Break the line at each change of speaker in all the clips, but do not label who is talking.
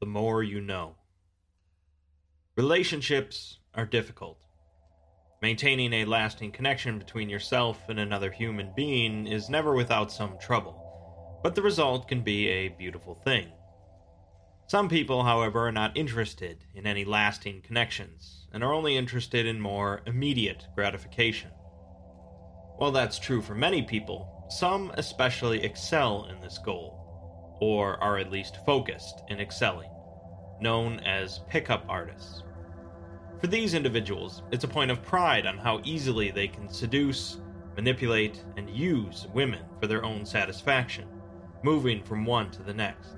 The More You Know. Relationships are difficult. Maintaining a lasting connection between yourself and another human being is never without some trouble, but the result can be a beautiful thing. Some people, however, are not interested in any lasting connections and are only interested in more immediate gratification. While that's true for many people, some especially excel in this goal, or are at least focused in excelling, known as pickup artists. For these individuals, it's a point of pride on how easily they can seduce, manipulate, and use women for their own satisfaction, moving from one to the next.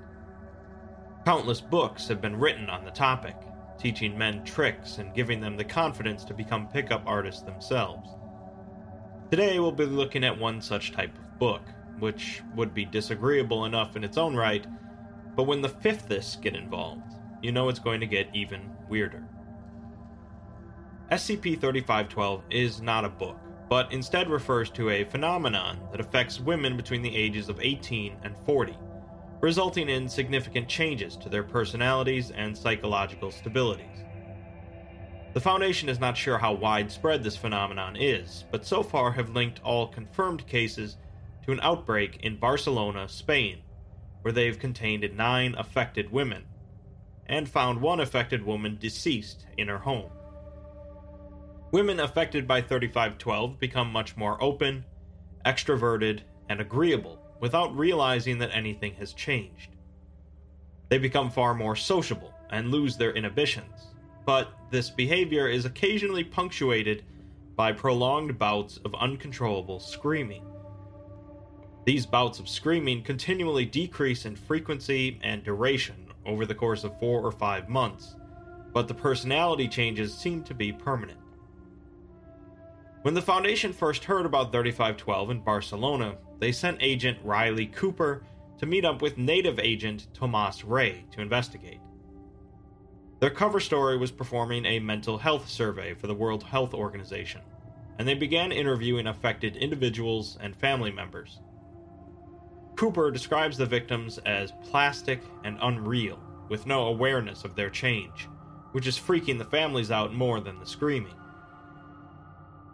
Countless books have been written on the topic, teaching men tricks and giving them the confidence to become pickup artists themselves. Today, we'll be looking at one such type of book, which would be disagreeable enough in its own right, but when the fifths get involved, you know it's going to get even weirder. SCP 3512 is not a book, but instead refers to a phenomenon that affects women between the ages of 18 and 40 resulting in significant changes to their personalities and psychological stabilities. The Foundation is not sure how widespread this phenomenon is, but so far have linked all confirmed cases to an outbreak in Barcelona, Spain, where they've contained nine affected women, and found one affected woman deceased in her home. Women affected by 3512 become much more open, extroverted, and agreeable without realizing that anything has changed. They become far more sociable and lose their inhibitions, but this behavior is occasionally punctuated by prolonged bouts of uncontrollable screaming. These bouts of screaming continually decrease in frequency and duration over the course of four or five months, but the personality changes seem to be permanent. When the Foundation first heard about 3512 in Barcelona, they sent Agent Riley Cooper to meet up with native agent Tomas Ray to investigate. Their cover story was performing a mental health survey for the World Health Organization, and they began interviewing affected individuals and family members. Cooper describes the victims as plastic and unreal, with no awareness of their change, which is freaking the families out more than the screaming.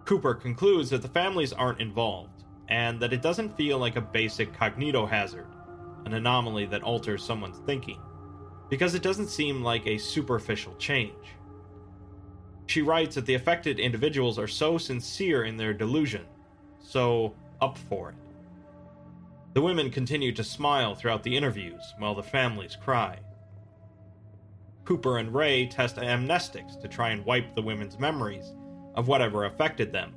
Cooper concludes that the families aren't involved, and that it doesn't feel like a basic cognitohazard, an anomaly that alters someone's thinking, because it doesn't seem like a superficial change. She writes that the affected individuals are so sincere in their delusion, so up for it. The women continue to smile throughout the interviews while the families cry. Cooper and Ray test amnestics to try and wipe the women's memories of whatever affected them,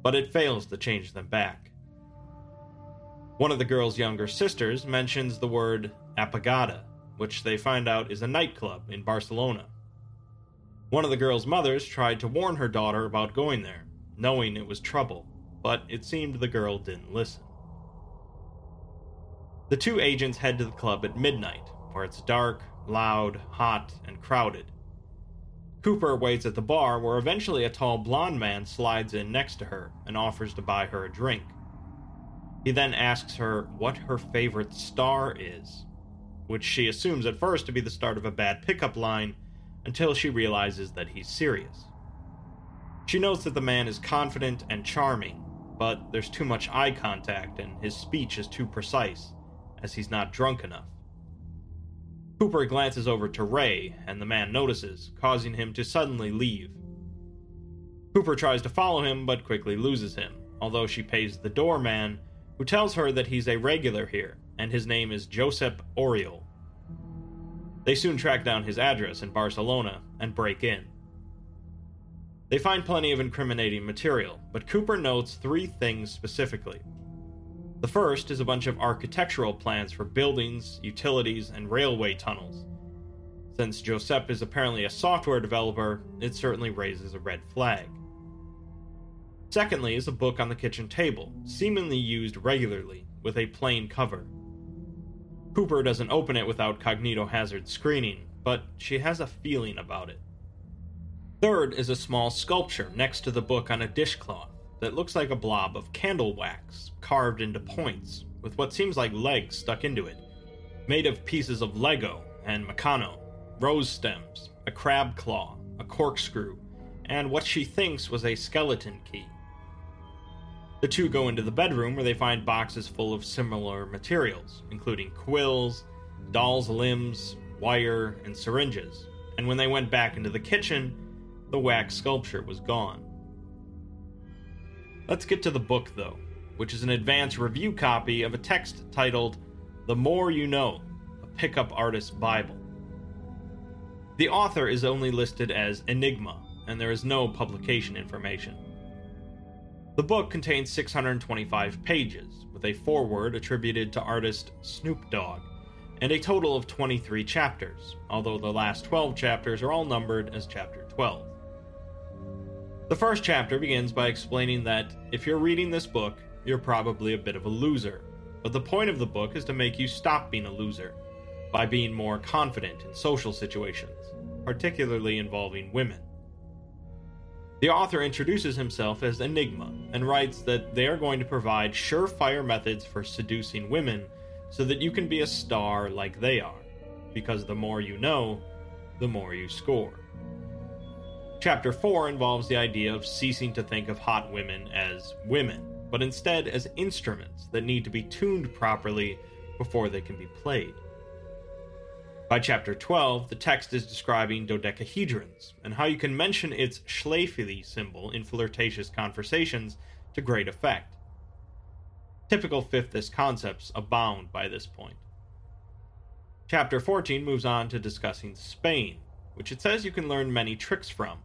but it fails to change them back. One of the girl's younger sisters mentions the word apagada, which they find out is a nightclub in Barcelona. One of the girl's mothers tried to warn her daughter about going there, knowing it was trouble, but it seemed the girl didn't listen. The two agents head to the club at midnight, where it's dark, loud, hot, and crowded. Cooper waits at the bar, where eventually a tall blond man slides in next to her and offers to buy her a drink. He then asks her what her favorite star is, which she assumes at first to be the start of a bad pickup line until she realizes that he's serious. She notes that the man is confident and charming, but there's too much eye contact and his speech is too precise, as he's not drunk enough. Cooper glances over to Ray, and the man notices, causing him to suddenly leave. Cooper tries to follow him, but quickly loses him, although she pays the doorman who tells her that he's a regular here, and his name is Josep Oriol. They soon track down his address in Barcelona and break in. They find plenty of incriminating material, but Cooper notes three things specifically. The first is a bunch of architectural plans for buildings, utilities, and railway tunnels, Since Josep is apparently a software developer, it certainly raises a red flag. Secondly, is a book on the kitchen table, seemingly used regularly, with a plain cover. Cooper doesn't open it without cognitohazard screening, but she has a feeling about it. Third is a small sculpture next to the book on a dishcloth that looks like a blob of candle wax carved into points, with what seems like legs stuck into it, made of pieces of Lego and Meccano, rose stems, a crab claw, a corkscrew, and what she thinks was a skeleton key. The two go into the bedroom where they find boxes full of similar materials, including quills, doll's limbs, wire, and syringes. And when they went back into the kitchen, the wax sculpture was gone. Let's get to the book, though, which is an advanced review copy of a text titled The More You Know, a Pickup Artist's Bible. The author is only listed as Enigma, and there is no publication information. The book contains 625 pages, with a foreword attributed to artist Snoop Dogg, and a total of 23 chapters, although the last 12 chapters are all numbered as Chapter 12. The first chapter begins by explaining that if you're reading this book, you're probably a bit of a loser, but the point of the book is to make you stop being a loser by being more confident in social situations, particularly involving women. The author introduces himself as Enigma and writes that they are going to provide surefire methods for seducing women so that you can be a star like they are, because the more you know, the more you score. Chapter 4 involves the idea of ceasing to think of hot women as women, but instead as instruments that need to be tuned properly before they can be played. By chapter 12, the text is describing dodecahedrons and how you can mention its Schläfli symbol in flirtatious conversations to great effect. Typical fifthist concepts abound by this point. Chapter 14 moves on to discussing Spain, which it says you can learn many tricks from,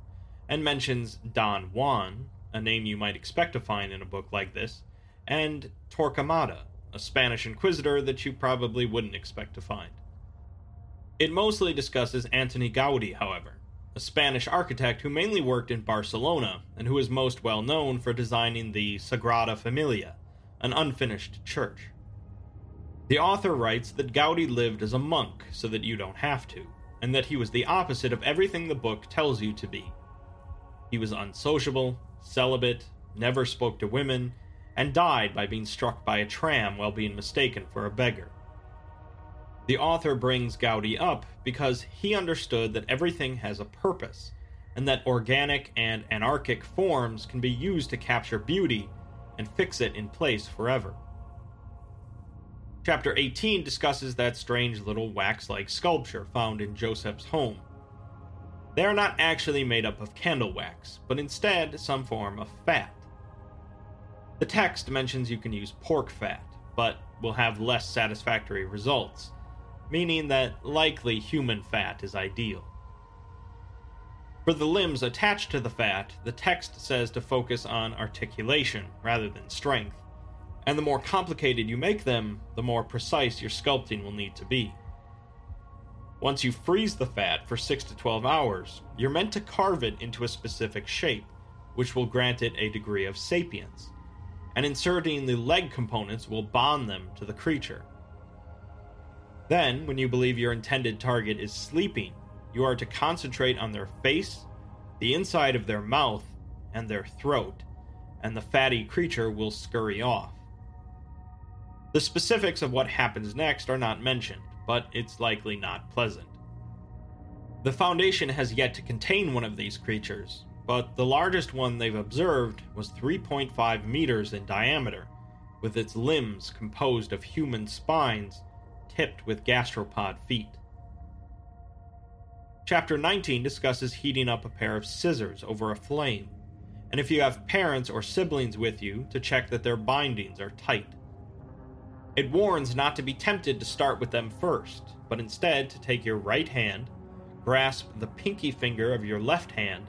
and mentions Don Juan, a name you might expect to find in a book like this, and Torquemada, a Spanish inquisitor that you probably wouldn't expect to find. It mostly discusses Antoni Gaudi, however, a Spanish architect who mainly worked in Barcelona and who is most well known for designing the Sagrada Familia, an unfinished church. The author writes that Gaudi lived as a monk so that you don't have to, and that he was the opposite of everything the book tells you to be. He was unsociable, celibate, never spoke to women, and died by being struck by a tram while being mistaken for a beggar. The author brings Gaudi up because he understood that everything has a purpose, and that organic and anarchic forms can be used to capture beauty and fix it in place forever. Chapter 18 discusses that strange little wax like sculpture found in Josep's home. They are not actually made up of candle wax, but instead some form of fat. The text mentions you can use pork fat, but will have less satisfactory results meaning that likely human fat is ideal. For the limbs attached to the fat, the text says to focus on articulation rather than strength, and the more complicated you make them, the more precise your sculpting will need to be. Once you freeze the fat for 6 to 12 hours, you're meant to carve it into a specific shape, which will grant it a degree of sapience, and inserting the leg components will bond them to the creature. Then, when you believe your intended target is sleeping, you are to concentrate on their face, the inside of their mouth, and their throat, and the fatty creature will scurry off. The specifics of what happens next are not mentioned, but it's likely not pleasant. The Foundation has yet to contain one of these creatures, but the largest one they've observed was 3.5 meters in diameter, with its limbs composed of human spines tipped with gastropod feet. Chapter 19 discusses heating up a pair of scissors over a flame, and if you have parents or siblings with you, to check that their bindings are tight. It warns not to be tempted to start with them first, but instead to take your right hand, grasp the pinky finger of your left hand,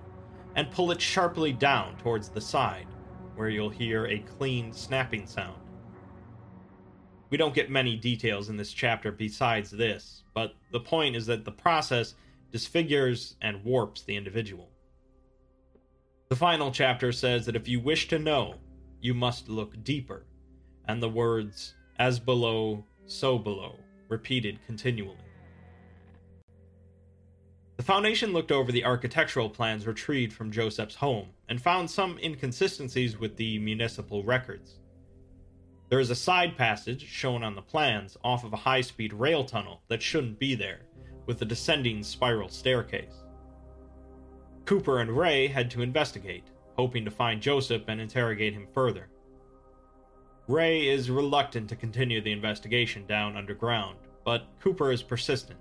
and pull it sharply down towards the side, where you'll hear a clean snapping sound. We don't get many details in this chapter besides this, but the point is that the process disfigures, and warps the individual. The final chapter says that if you wish to know, you must look deeper, and the words, as below, so below, repeated continually. The Foundation looked over the architectural plans retrieved from Joseph's home and found some inconsistencies with the municipal records. There is a side passage shown on the plans off of a high speed rail tunnel that shouldn't be there, with a descending spiral staircase. Cooper and Ray had to investigate, hoping to find Joseph and interrogate him further. Ray is reluctant to continue the investigation down underground, but Cooper is persistent.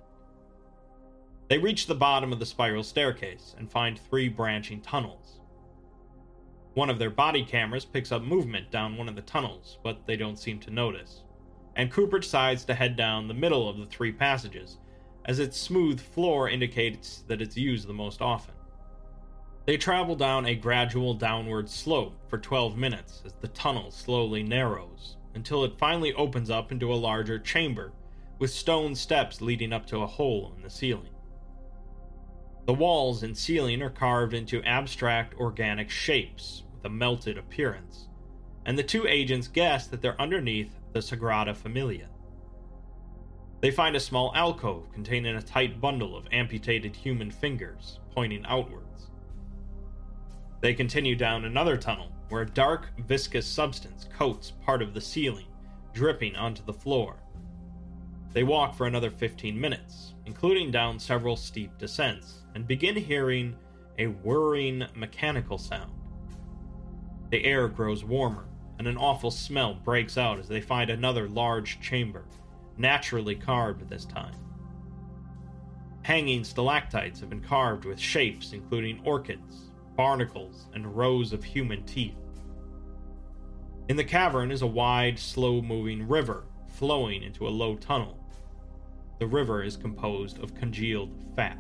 They reach the bottom of the spiral staircase and find three branching tunnels. One of their body cameras picks up movement down one of the tunnels, but they don't seem to notice. And Cooper decides to head down the middle of the three passages, as its smooth floor indicates that it's used the most often. They travel down a gradual downward slope for 12 minutes as the tunnel slowly narrows, until it finally opens up into a larger chamber, with stone steps leading up to a hole in the ceiling. The walls and ceiling are carved into abstract organic shapes with a melted appearance, and the two agents guess that they're underneath the Sagrada Familia. They find a small alcove containing a tight bundle of amputated human fingers pointing outwards. They continue down another tunnel where a dark, viscous substance coats part of the ceiling, dripping onto the floor. They walk for another 15 minutes, including down several steep descents, and begin hearing a whirring mechanical sound. The air grows warmer, and an awful smell breaks out as they find another large chamber, naturally carved this time. Hanging stalactites have been carved with shapes including orchids, barnacles, and rows of human teeth. In the cavern is a wide, slow moving river flowing into a low tunnel. The river is composed of congealed fat.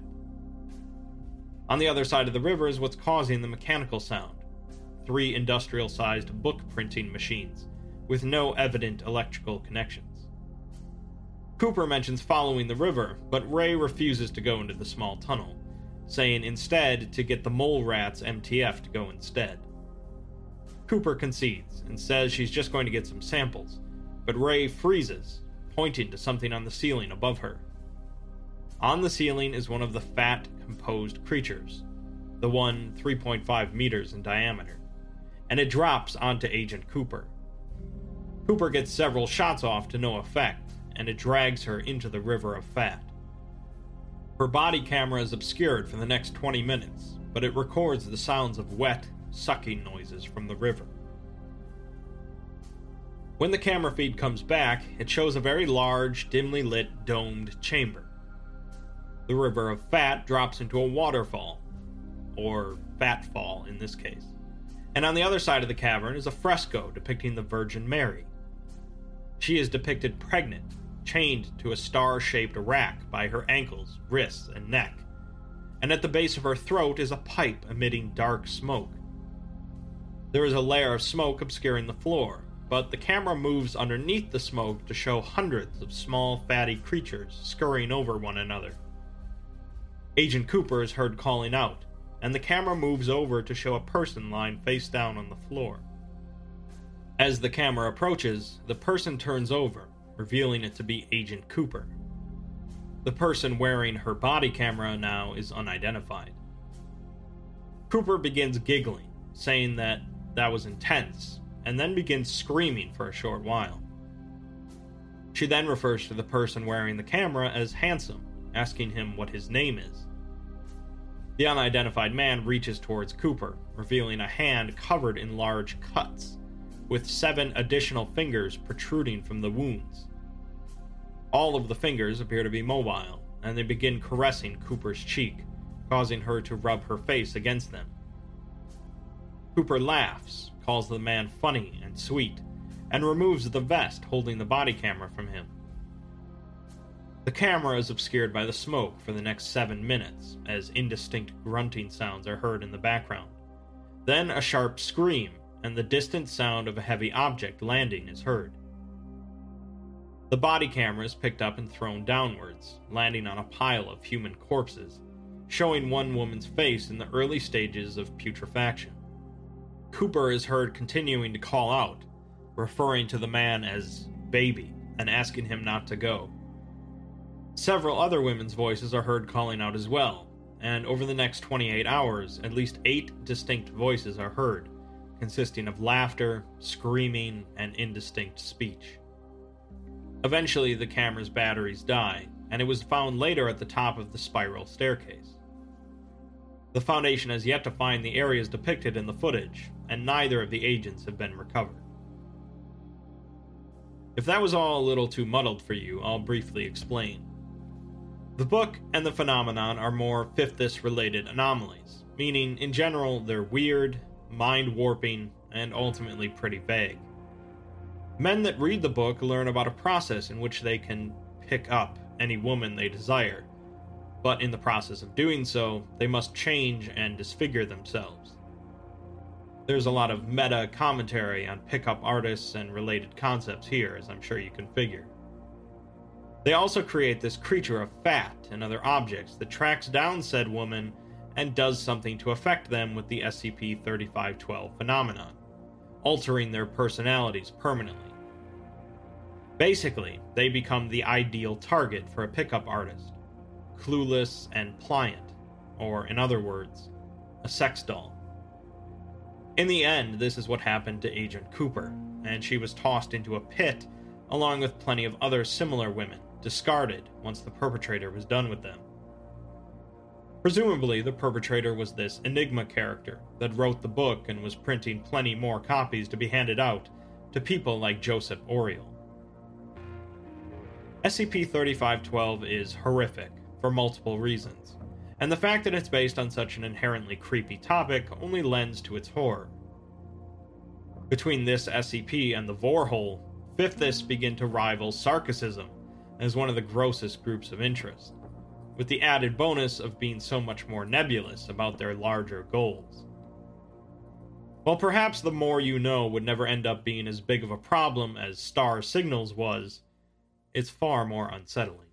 On the other side of the river is what's causing the mechanical sound three industrial sized book printing machines, with no evident electrical connections. Cooper mentions following the river, but Ray refuses to go into the small tunnel, saying instead to get the mole rats MTF to go instead. Cooper concedes and says she's just going to get some samples, but Ray freezes, pointing to something on the ceiling above her. On the ceiling is one of the fat, composed creatures, the one 3.5 meters in diameter, and it drops onto Agent Cooper. Cooper gets several shots off to no effect, and it drags her into the river of fat. Her body camera is obscured for the next 20 minutes, but it records the sounds of wet, sucking noises from the river. When the camera feed comes back, it shows a very large, dimly lit, domed chamber. The river of fat drops into a waterfall, or fat fall in this case. And on the other side of the cavern is a fresco depicting the Virgin Mary. She is depicted pregnant, chained to a star shaped rack by her ankles, wrists, and neck. And at the base of her throat is a pipe emitting dark smoke. There is a layer of smoke obscuring the floor, but the camera moves underneath the smoke to show hundreds of small, fatty creatures scurrying over one another. Agent Cooper is heard calling out, and the camera moves over to show a person lying face down on the floor. As the camera approaches, the person turns over, revealing it to be Agent Cooper. The person wearing her body camera now is unidentified. Cooper begins giggling, saying that that was intense, and then begins screaming for a short while. She then refers to the person wearing the camera as handsome asking him what his name is. The unidentified man reaches towards Cooper, revealing a hand covered in large cuts, with seven additional fingers protruding from the wounds. All of the fingers appear to be mobile, and they begin caressing Cooper's cheek, causing her to rub her face against them. Cooper laughs, calls the man funny and sweet, and removes the vest holding the body camera from him. The camera is obscured by the smoke for the next seven minutes, as indistinct grunting sounds are heard in the background. Then a sharp scream, and the distant sound of a heavy object landing is heard. The body camera is picked up and thrown downwards, landing on a pile of human corpses, showing one woman's face in the early stages of putrefaction. Cooper is heard continuing to call out, referring to the man as baby and asking him not to go. Several other women's voices are heard calling out as well, and over the next 28 hours, at least eight distinct voices are heard, consisting of laughter, screaming, and indistinct speech. Eventually, the camera's batteries die, and it was found later at the top of the spiral staircase. The Foundation has yet to find the areas depicted in the footage, and neither of the agents have been recovered. If that was all a little too muddled for you, I'll briefly explain. The book and the phenomenon are more fifthist related anomalies, meaning in general they're weird, mind warping, and ultimately pretty vague. Men that read the book learn about a process in which they can pick up any woman they desire, but in the process of doing so, they must change and disfigure themselves. There's a lot of meta commentary on pickup artists and related concepts here, as I'm sure you can figure. They also create this creature of fat and other objects that tracks down said woman and does something to affect them with the SCP 3512 phenomenon, altering their personalities permanently. Basically, they become the ideal target for a pickup artist clueless and pliant, or in other words, a sex doll. In the end, this is what happened to Agent Cooper, and she was tossed into a pit along with plenty of other similar women, discarded once the perpetrator was done with them. Presumably, the perpetrator was this Enigma character that wrote the book and was printing plenty more copies to be handed out to people like Joseph Oriol. SCP 3512 is horrific for multiple reasons, and the fact that it's based on such an inherently creepy topic only lends to its horror. Between this SCP and the Vorhole, Fifthists begin to rival Sarkicism as one of the grossest groups of interest, with the added bonus of being so much more nebulous about their larger goals. While perhaps the more you know would never end up being as big of a problem as Star Signals was, it's far more unsettling.